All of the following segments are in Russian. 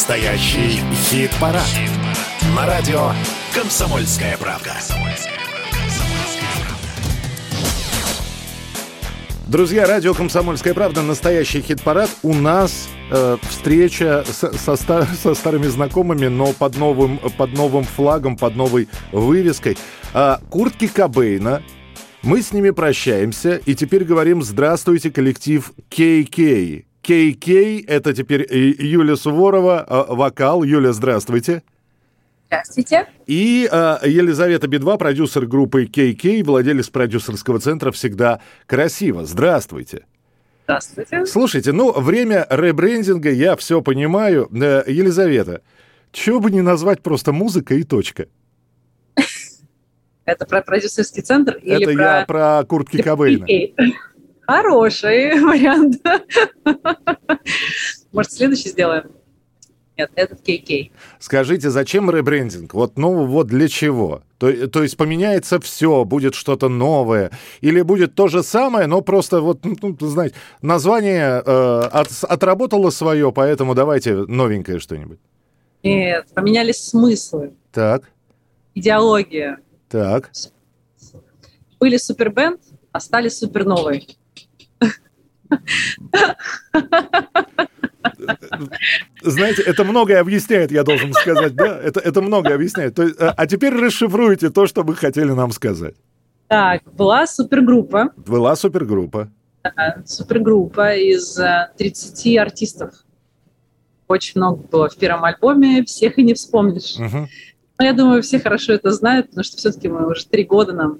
Настоящий хит-парад. Хит На радио «Комсомольская правка». Друзья, радио «Комсомольская правда», настоящий хит-парад. У нас э, встреча с, со, ста, со старыми знакомыми, но под новым, под новым флагом, под новой вывеской. Э, куртки Кобейна. Мы с ними прощаемся и теперь говорим «Здравствуйте, коллектив KK». KK — это теперь Юлия Суворова, э, вокал. Юля, здравствуйте. Здравствуйте. И э, Елизавета Бедва, продюсер группы KK, владелец продюсерского центра «Всегда красиво». Здравствуйте. Здравствуйте. Слушайте, ну, время ребрендинга, я все понимаю. Э, Елизавета, чего бы не назвать просто музыка и точка? Это про продюсерский центр или Это я про куртки Кобейна. Хороший вариант. Может, следующий сделаем? Нет, этот KK. Скажите, зачем ребрендинг? Вот, ну, вот для чего? То, то есть поменяется все, будет что-то новое, или будет то же самое, но просто вот, ну, знаете, название э, от, отработало свое, поэтому давайте новенькое что-нибудь. Нет, поменялись смыслы. Так. Идеология. Так. Были супербенд, а стали суперновой. Знаете, это многое объясняет, я должен сказать, да? Это, это многое объясняет. То есть, а, а теперь расшифруйте то, что вы хотели нам сказать. Так, была супергруппа. Была супергруппа. Да, супергруппа из 30 э, артистов. Очень много было в первом альбоме, всех и не вспомнишь. Угу. Но я думаю, все хорошо это знают, потому что все-таки мы уже три года нам.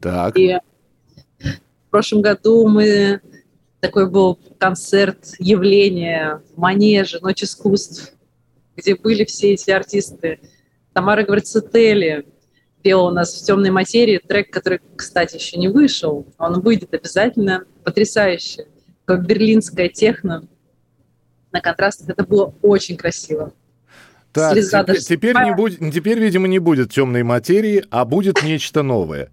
Так. И в прошлом году мы такой был концерт, явление Манеже, Ночь искусств, где были все эти артисты. Тамара Гварцетели пела у нас в темной материи трек, который, кстати, еще не вышел. Он выйдет обязательно. Потрясающе. Как берлинская техно. На контрастах это было очень красиво. Так, теперь, теперь, не будет, теперь, видимо, не будет темной материи, а будет нечто новое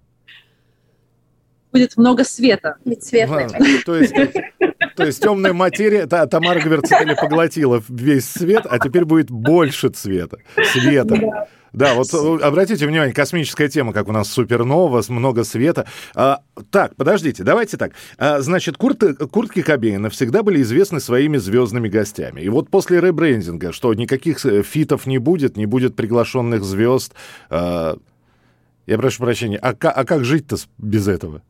будет много света. Ведь светлый. А, то есть, то есть темная материя, та, Тамара Гверцетели поглотила весь свет, а теперь будет больше цвета, света. Да. Да, вот э, обратите внимание, космическая тема, как у нас супернова, много света. А, так, подождите, давайте так. А, значит, курты, куртки Кобейна всегда были известны своими звездными гостями. И вот после ребрендинга, что никаких э, фитов не будет, не будет приглашенных звезд. А, я прошу прощения, а, а как жить-то без этого?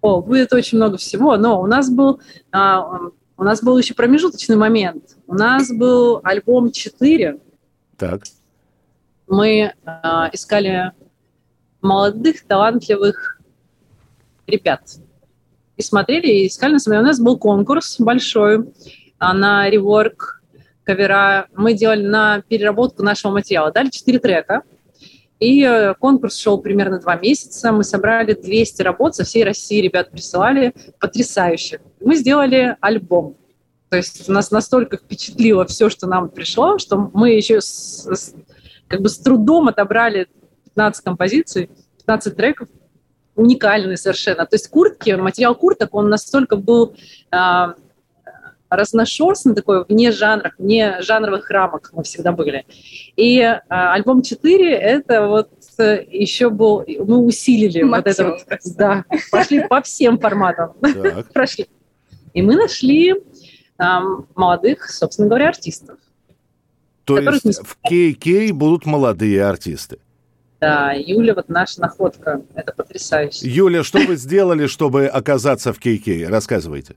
О, будет очень много всего, но у нас был, а, у нас был еще промежуточный момент. У нас был альбом 4. Так. Мы а, искали молодых, талантливых ребят. И смотрели, и искали на самом У нас был конкурс большой а, на реворк кавера. Мы делали на переработку нашего материала. Дали четыре трека – и э, конкурс шел примерно два месяца. Мы собрали 200 работ со всей России. Ребят присылали потрясающих. Мы сделали альбом. То есть нас настолько впечатлило все, что нам пришло, что мы еще с, с, как бы с трудом отобрали 15 композиций, 15 треков, уникальные совершенно. То есть куртки, материал курток, он настолько был а, разношерстный такой, вне жанров, вне жанровых рамок мы всегда были. И а, альбом 4 это вот э, еще был, мы усилили Максимум, вот это вот, да, пошли по всем форматам, прошли. И мы нашли молодых, собственно говоря, артистов. То есть в KK будут молодые артисты? Да, Юля, вот наша находка, это потрясающе. Юля, что вы сделали, чтобы оказаться в KK? Рассказывайте.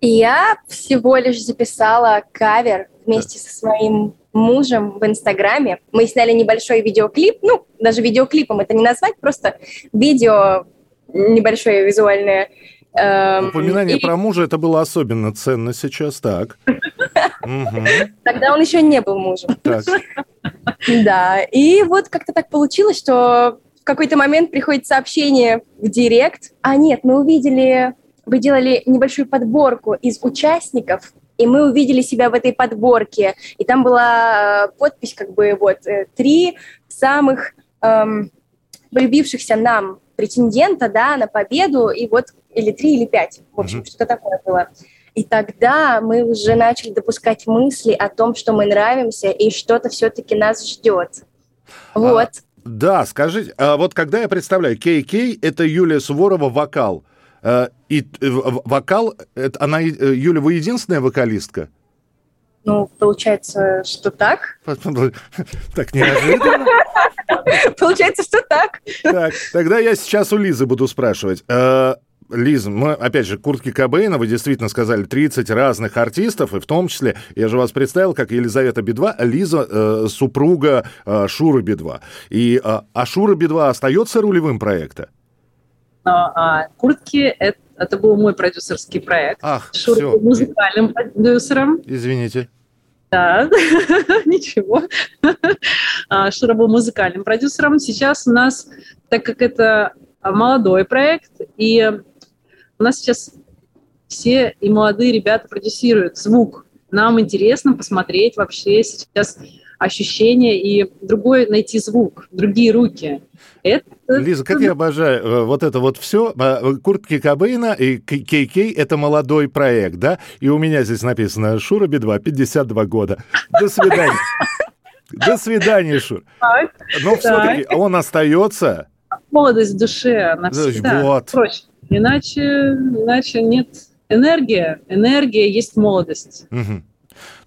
Я всего лишь записала кавер вместе со своим мужем в Инстаграме. Мы сняли небольшой видеоклип, ну, даже видеоклипом это не назвать, просто видео небольшое визуальное. Эм, Упоминание и... про мужа это было особенно ценно сейчас, так. Тогда он еще не был мужем. Да, и вот как-то так получилось, что в какой-то момент приходит сообщение в директ. А нет, мы увидели вы делали небольшую подборку из участников, и мы увидели себя в этой подборке. И там была э, подпись, как бы, вот, э, три самых эм, полюбившихся нам претендента, да, на победу, и вот, или три, или пять, в общем, mm-hmm. что такое было. И тогда мы уже начали допускать мысли о том, что мы нравимся и что-то все-таки нас ждет. А, вот. А, да, скажите, а вот когда я представляю, Кей-Кей — это Юлия Суворова вокал. А, и э, вокал, это, она, э, Юля, вы единственная вокалистка? Ну, получается, что так. Так неожиданно. Получается, что так. Так, тогда я сейчас у Лизы буду спрашивать. Э, Лиза, мы, опять же, Куртки Кобейна, вы действительно сказали 30 разных артистов, и в том числе, я же вас представил, как Елизавета Би-2, а Лиза э, супруга э, Шуры Би-2. И, э, а Шура Би-2 остается рулевым проекта? А, а, Куртки это, это был мой продюсерский проект. Ах, Шура все. был музыкальным продюсером. Извините. Да, ничего. А, Шура был музыкальным продюсером. Сейчас у нас, так как это молодой проект, и у нас сейчас все и молодые ребята продюсируют звук. Нам интересно посмотреть вообще сейчас ощущения и другой найти звук, другие руки. Это... Лиза, как я обожаю э, вот это вот все. А, Куртки Кобейна и Кей-Кей — это молодой проект, да? И у меня здесь написано «Шура Би-2, 52 года». До свидания. До свидания, Шур. Но все-таки он остается. Молодость в душе, она всегда вот. Иначе, иначе нет энергия. Энергия есть молодость. Угу.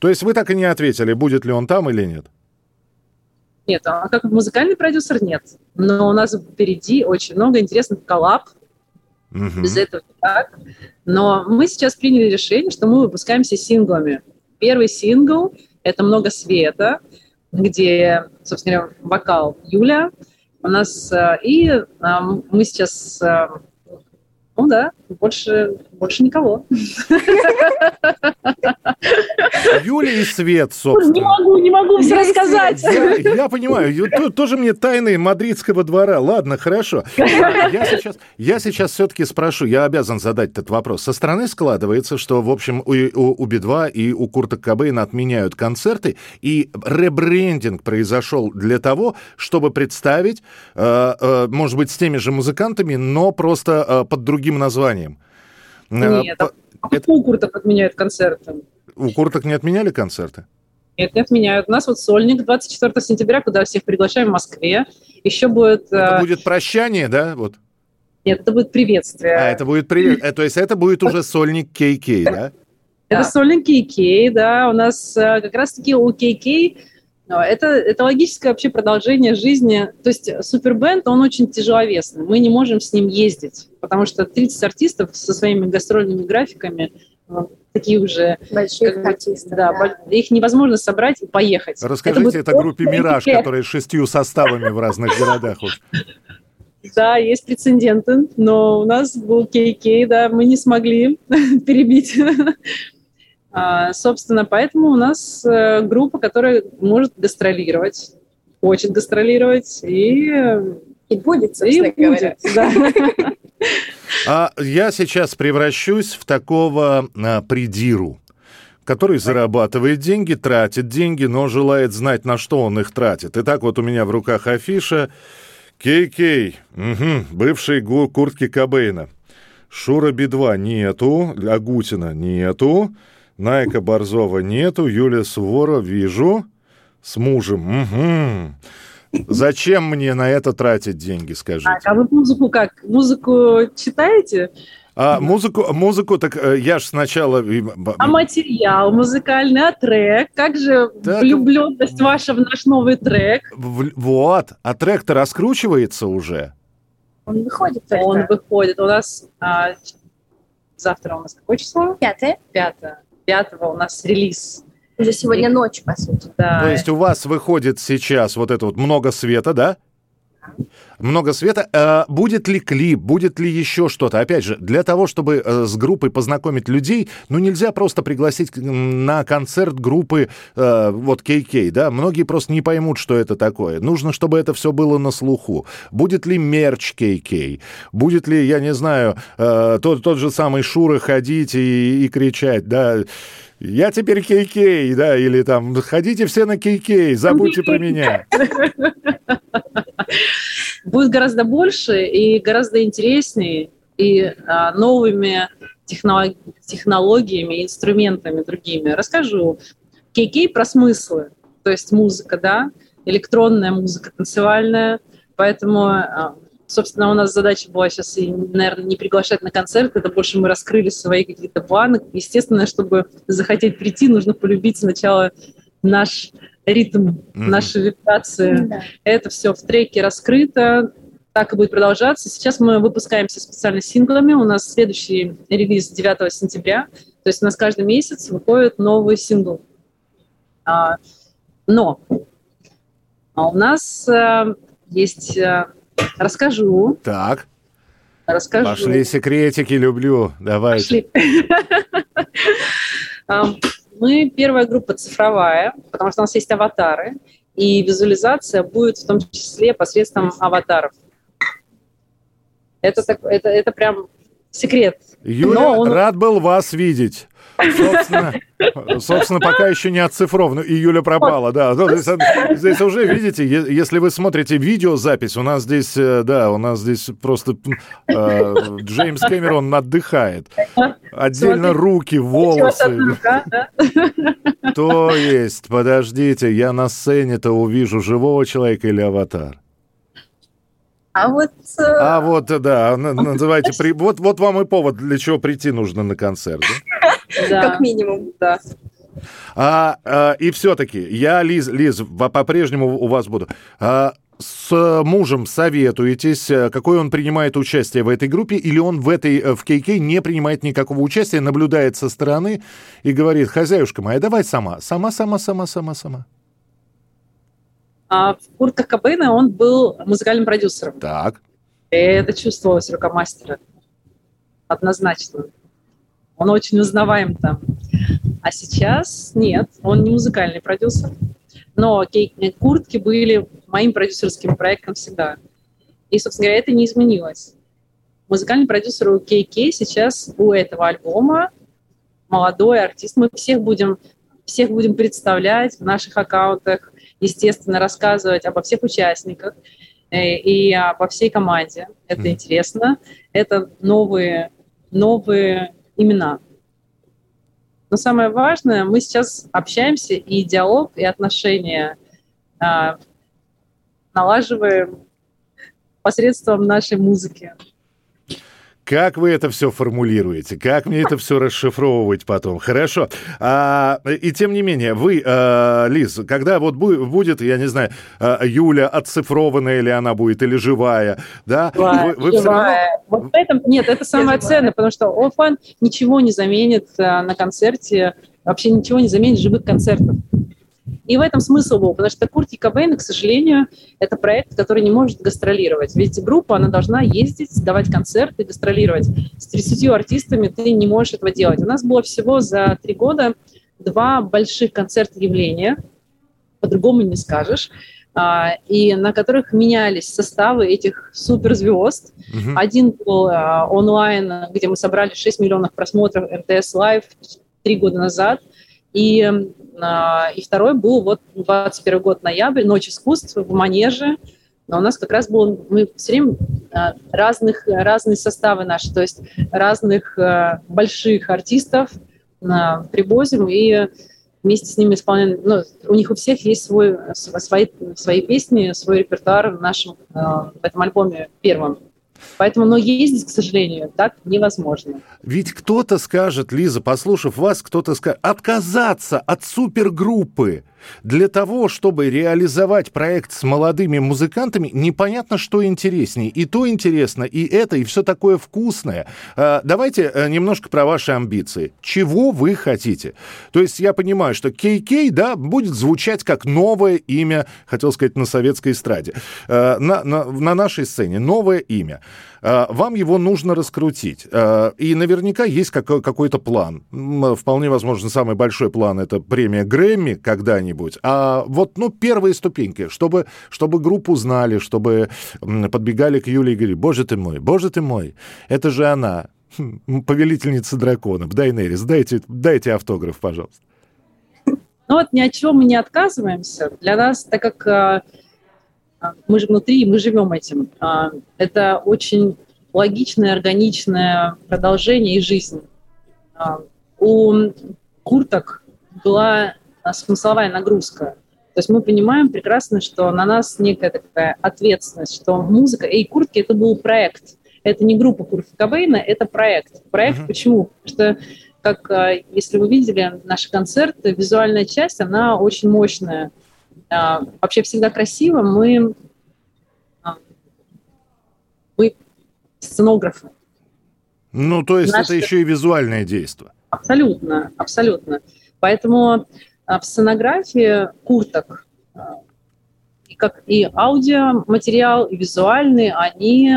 То есть вы так и не ответили, будет ли он там или нет? Нет, а как музыкальный продюсер нет. Но у нас впереди очень много интересных коллаб. Угу. Без этого никак. Но мы сейчас приняли решение, что мы выпускаемся синглами. Первый сингл — это «Много света», где, собственно говоря, вокал Юля у нас. Э, и э, мы сейчас э, ну да, больше, больше никого. Юля и Свет, собственно. Не могу, не могу все рассказать. Я, я понимаю, тоже мне тайны мадридского двора. Ладно, хорошо. Я сейчас, я сейчас все-таки спрошу, я обязан задать этот вопрос. Со стороны складывается, что, в общем, у, у, у Би-2 и у Курта Кобейна отменяют концерты, и ребрендинг произошел для того, чтобы представить, э, э, может быть, с теми же музыкантами, но просто э, под другим другим названием. Э, Нет, По... а это... у Курток отменяют концерты? У Курток не отменяли концерты? Нет, не отменяют. У нас вот сольник 24 сентября, куда всех приглашаем в Москве. Еще будет... Это э, будет прощание, да? Вот. Нет, это будет приветствие. А, это будет привет. Э, то есть это будет уже сольник KK, да? Это сольник KK, да. У нас как раз-таки у KK это, это логическое вообще продолжение жизни. То есть супербенд, он очень тяжеловесный. Мы не можем с ним ездить, потому что 30 артистов со своими гастрольными графиками такие уже... Большие как, артисты. Да, да. Их невозможно собрать и поехать. Расскажите это, это группе «Мираж», которая с шестью составами в разных городах. Да, есть прецеденты, но у нас был Кей-Кей, да, мы не смогли перебить а, собственно, поэтому у нас э, группа, которая может гастролировать, хочет гастролировать и... И будет, собственно и говоря. Будет, да. А я сейчас превращусь в такого а, придиру, который зарабатывает деньги, тратит деньги, но желает знать, на что он их тратит. Итак, вот у меня в руках афиша Кей-Кей, угу, бывший куртки Кобейна. Шура Би-2 нету, Агутина нету, Найка Борзова нету, Юлия Сувора вижу с мужем. Угу. Зачем мне на это тратить деньги, скажите? А, а вы музыку как? Музыку читаете? А музыку, музыку, так э, я ж сначала... А материал музыкальный, а трек? Как же да, влюбленность ваша в наш новый трек? Вот, а трек-то раскручивается уже. Он выходит только. Он выходит. У нас а, завтра у нас какое число? Пятое. Пятое. 5 у нас релиз. Уже сегодня и... ночь, по сути. Да. То есть у вас выходит сейчас вот это вот много света, да? Много света. А будет ли клип, будет ли еще что-то? Опять же, для того, чтобы э, с группой познакомить людей, ну нельзя просто пригласить на концерт группы э, вот KK, да? Многие просто не поймут, что это такое. Нужно, чтобы это все было на слуху. Будет ли мерч KK? Будет ли, я не знаю, э, тот, тот же самый Шура ходить и, и кричать, да? Я теперь Кей-Кей, да, или там, ходите все на Кей-Кей, забудьте про меня. Будет гораздо больше и гораздо интереснее, и а, новыми технологиями, инструментами другими. Расскажу. Кей-кей про смыслы, то есть музыка, да, электронная музыка, танцевальная. Поэтому, а, собственно, у нас задача была сейчас, и, наверное, не приглашать на концерт, это больше мы раскрыли свои какие-то планы. Естественно, чтобы захотеть прийти, нужно полюбить сначала наш ритм, mm-hmm. наши вибрации. Mm-hmm. Это все в треке раскрыто, так и будет продолжаться. Сейчас мы выпускаемся специально синглами. У нас следующий релиз 9 сентября. То есть у нас каждый месяц выходит новый сингл. А, но а у нас а, есть... А, расскажу. Так. Расскажу. Пошли секретики, люблю. Давайте. Пошли. Мы первая группа цифровая, потому что у нас есть аватары, и визуализация будет в том числе посредством аватаров. Это, так, это, это прям секрет. Юля, Но он... рад был вас видеть. Собственно, собственно, пока еще не оцифровано. И Юля пропала, да. Ну, здесь, здесь уже, видите, если вы смотрите видеозапись, у нас здесь, э, да, у нас здесь просто э, Джеймс Кэмерон отдыхает. Отдельно руки, волосы. То есть, подождите, я на сцене-то увижу живого человека или аватар? А вот... Э, а вот, да, называйте... При... Вот, вот вам и повод, для чего прийти нужно на концерт. Да? Как минимум, да. А, а, и все-таки, я, Лиз, Лиз, по-прежнему у вас буду. А, с мужем советуетесь, какое он принимает участие в этой группе, или он в этой, э, в КК не принимает никакого участия, наблюдает со стороны и говорит, хозяюшка моя, давай сама, сама, сама, сама, сама, сама. А в куртках Кобейна он был музыкальным продюсером. Так. И это чувствовалось рука мастера. Однозначно. Он очень узнаваем там. А сейчас нет, он не музыкальный продюсер. Но куртки были моим продюсерским проектом всегда. И, собственно говоря, это не изменилось. Музыкальный продюсер у KK сейчас у этого альбома молодой артист. Мы всех будем, всех будем представлять в наших аккаунтах, естественно, рассказывать обо всех участниках э, и обо всей команде. Это mm. интересно. Это новые, новые имена. Но самое важное, мы сейчас общаемся, и диалог, и отношения а, налаживаем посредством нашей музыки. Как вы это все формулируете? Как мне это все расшифровывать потом? Хорошо. А, и тем не менее, вы, а, Лиз, когда вот будет, я не знаю, а, Юля оцифрованная или она будет, или живая, да? Живая, вы, вы живая. Равно... Вот в этом, нет, это самое ценное, потому что офлайн ничего не заменит а, на концерте, вообще ничего не заменит живых концертов. И в этом смысл был, потому что Курти Кобейн, к сожалению, это проект, который не может гастролировать. Ведь группа, она должна ездить, давать концерты, гастролировать. С 30 артистами ты не можешь этого делать. У нас было всего за три года два больших концерта явления, по-другому не скажешь, а, и на которых менялись составы этих суперзвезд. Uh-huh. Один был а, онлайн, где мы собрали 6 миллионов просмотров МТС Лайв три года назад, и и второй был вот 21 год, ноябрь, Ночь искусств в Манеже. Но у нас как раз было, мы все время а, разных, разные составы наши, то есть разных а, больших артистов привозим и вместе с ними исполняем. Ну, у них у всех есть свой, свои, свои песни, свой репертуар в нашем в этом альбоме первом. Поэтому, но ездить, к сожалению, так невозможно. Ведь кто-то скажет, Лиза, послушав вас, кто-то скажет, отказаться от супергруппы для того, чтобы реализовать проект с молодыми музыкантами, непонятно, что интереснее. И то интересно, и это, и все такое вкусное. А, давайте э, немножко про ваши амбиции. Чего вы хотите? То есть я понимаю, что KK, да, будет звучать как новое имя, хотел сказать, на советской эстраде, э, на, на, на нашей сцене, новое имя. А, вам его нужно раскрутить. А, и наверняка есть какой-то план. Вполне возможно, самый большой план — это премия Грэмми когда-нибудь. А вот, ну, первые ступеньки, чтобы, чтобы группу знали, чтобы подбегали к Юле и говорили, боже ты мой, боже ты мой, это же она, хм, повелительница драконов, Дайнерис, дайте, дайте автограф, пожалуйста. Ну вот ни о чем мы не отказываемся. Для нас, так как а, мы же внутри, мы живем этим. А, это очень логичное, органичное продолжение и жизнь. у курток была смысловая нагрузка. То есть мы понимаем прекрасно, что на нас некая такая ответственность, что музыка и куртки это был проект. Это не группа Курта Кобейна, это проект. Проект uh-huh. почему? Потому что, как а, если вы видели наши концерты, визуальная часть, она очень мощная. А, вообще всегда красиво. Мы, а, мы сценографы. Ну, то есть Наши... это еще и визуальное действие. Абсолютно, абсолютно. Поэтому а, в сценографии курток и как и аудиоматериал, и визуальный, они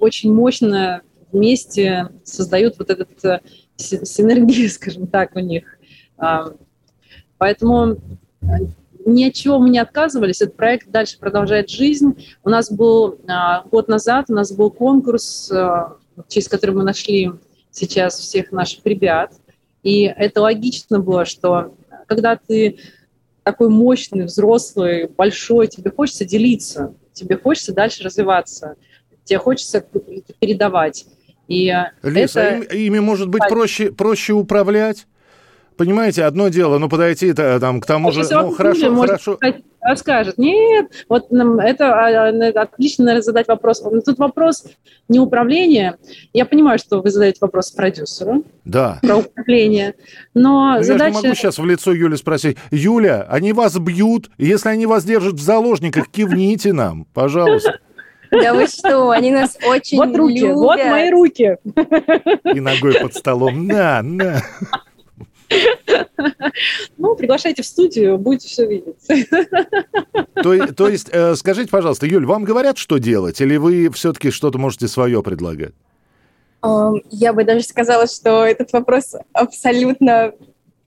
очень мощно вместе создают вот этот э, синергию, скажем так, у них. Поэтому ни от чего мы не отказывались, этот проект дальше продолжает жизнь. У нас был год назад, у нас был конкурс, через который мы нашли сейчас всех наших ребят – и это логично было, что когда ты такой мощный, взрослый, большой, тебе хочется делиться, тебе хочется дальше развиваться, тебе хочется передавать. И Лиз, это... а ими, может быть проще, проще управлять? Понимаете, одно дело, ну подойти там к тому а же, ну хорошо, хорошо. Сказать, скажет, нет, вот это, а, это отлично, наверное, задать вопрос. Тут вопрос не управления. Я понимаю, что вы задаете вопрос продюсеру. Да. Про управление. Но ну, задача... Я же могу сейчас в лицо Юли спросить. Юля, они вас бьют? Если они вас держат в заложниках, кивните нам, пожалуйста. Да вы что, они нас очень Вот руки, любят. вот мои руки. И ногой под столом. На, на. Ну, приглашайте в студию, будете все видеть. То, то есть, э, скажите, пожалуйста, Юль, вам говорят, что делать, или вы все-таки что-то можете свое предлагать? Я бы даже сказала, что этот вопрос абсолютно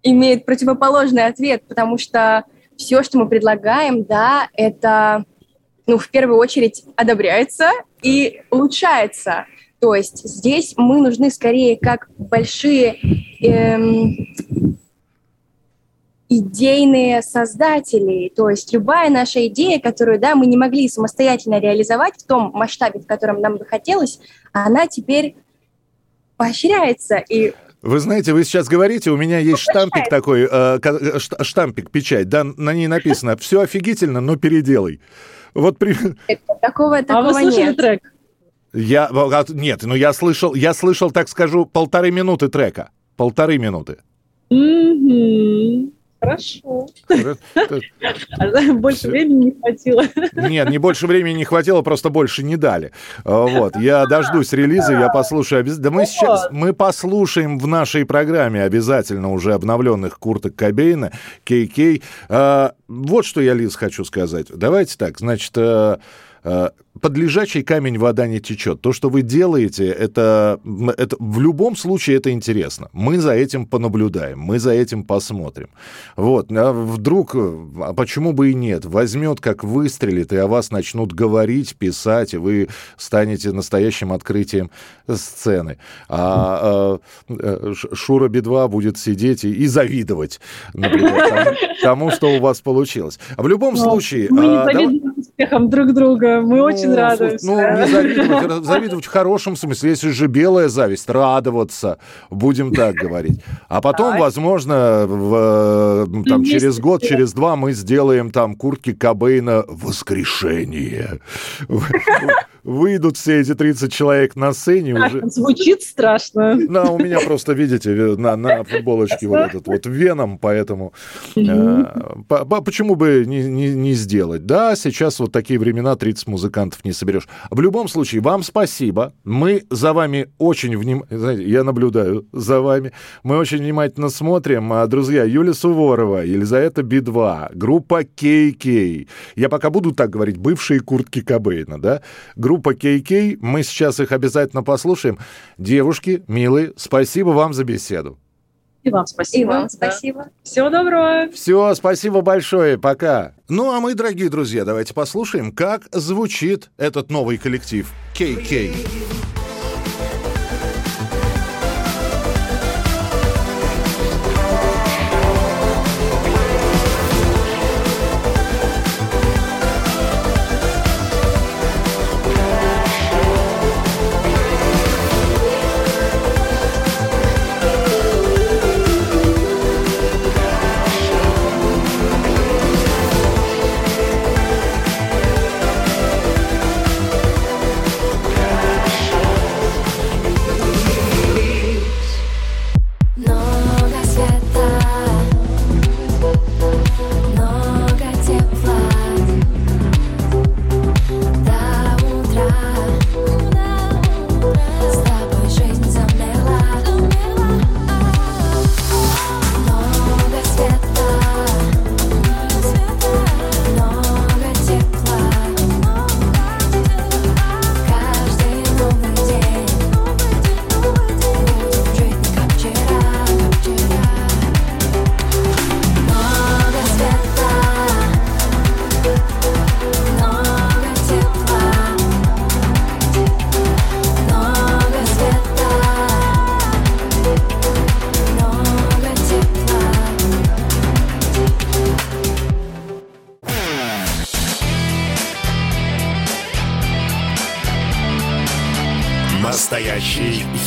имеет противоположный ответ, потому что все, что мы предлагаем, да, это, ну, в первую очередь одобряется и улучшается. То есть здесь мы нужны скорее как большие эм, идейные создатели. То есть любая наша идея, которую да, мы не могли самостоятельно реализовать в том масштабе, в котором нам бы хотелось, она теперь поощряется. И вы знаете, вы сейчас говорите, у меня есть штампик такой, э, э штампик, печать, да, на ней написано «Все офигительно, но переделай». Вот при... Такого, такого а вы слышали нет. трек? Я, а, нет, ну я слышал, я слышал, так скажу, полторы минуты трека. Полторы минуты. Mm-hmm. Хорошо. Больше времени не хватило. Нет, не больше времени не хватило, просто больше не дали. А, вот, я дождусь релиза, я послушаю. Да мы сейчас, мы послушаем в нашей программе обязательно уже обновленных Курта Кобейна, Кей-Кей. А, вот что я, Лиз, хочу сказать. Давайте так, значит, э, э, под лежачий камень вода не течет. То, что вы делаете, это, это в любом случае это интересно. Мы за этим понаблюдаем, мы за этим посмотрим. Вот, а вдруг, а почему бы и нет, возьмет, как выстрелит, и о вас начнут говорить, писать, и вы станете настоящим открытием сцены. А, а Шура Бедва будет сидеть и, и завидовать, например, тому, что у вас получилось. В любом случае... Мы не а, завидуем успехом друг друга, мы очень очень радуемся. Ну, не завидовать, завидовать в хорошем смысле. Если же белая зависть, радоваться, будем так говорить. А потом, возможно, в, там, через год, через два мы сделаем там куртки Кобейна «Воскрешение» выйдут все эти 30 человек на сцене уже... Звучит страшно. Да, у меня просто, видите, на, на футболочке вот этот вот веном, поэтому э, по, по, почему бы не, не, не сделать? Да, сейчас вот такие времена, 30 музыкантов не соберешь. В любом случае, вам спасибо. Мы за вами очень внимательно... Я наблюдаю за вами. Мы очень внимательно смотрим. А, друзья, Юлия Суворова, Елизавета Би-2, группа Кей-Кей. Я пока буду так говорить, бывшие куртки Кобейна, да? группа KK. Мы сейчас их обязательно послушаем. Девушки, милые, спасибо вам за беседу. И вам спасибо. И вам спасибо. Да. Всего доброго. Все, спасибо большое. Пока. Ну, а мы, дорогие друзья, давайте послушаем, как звучит этот новый коллектив KK.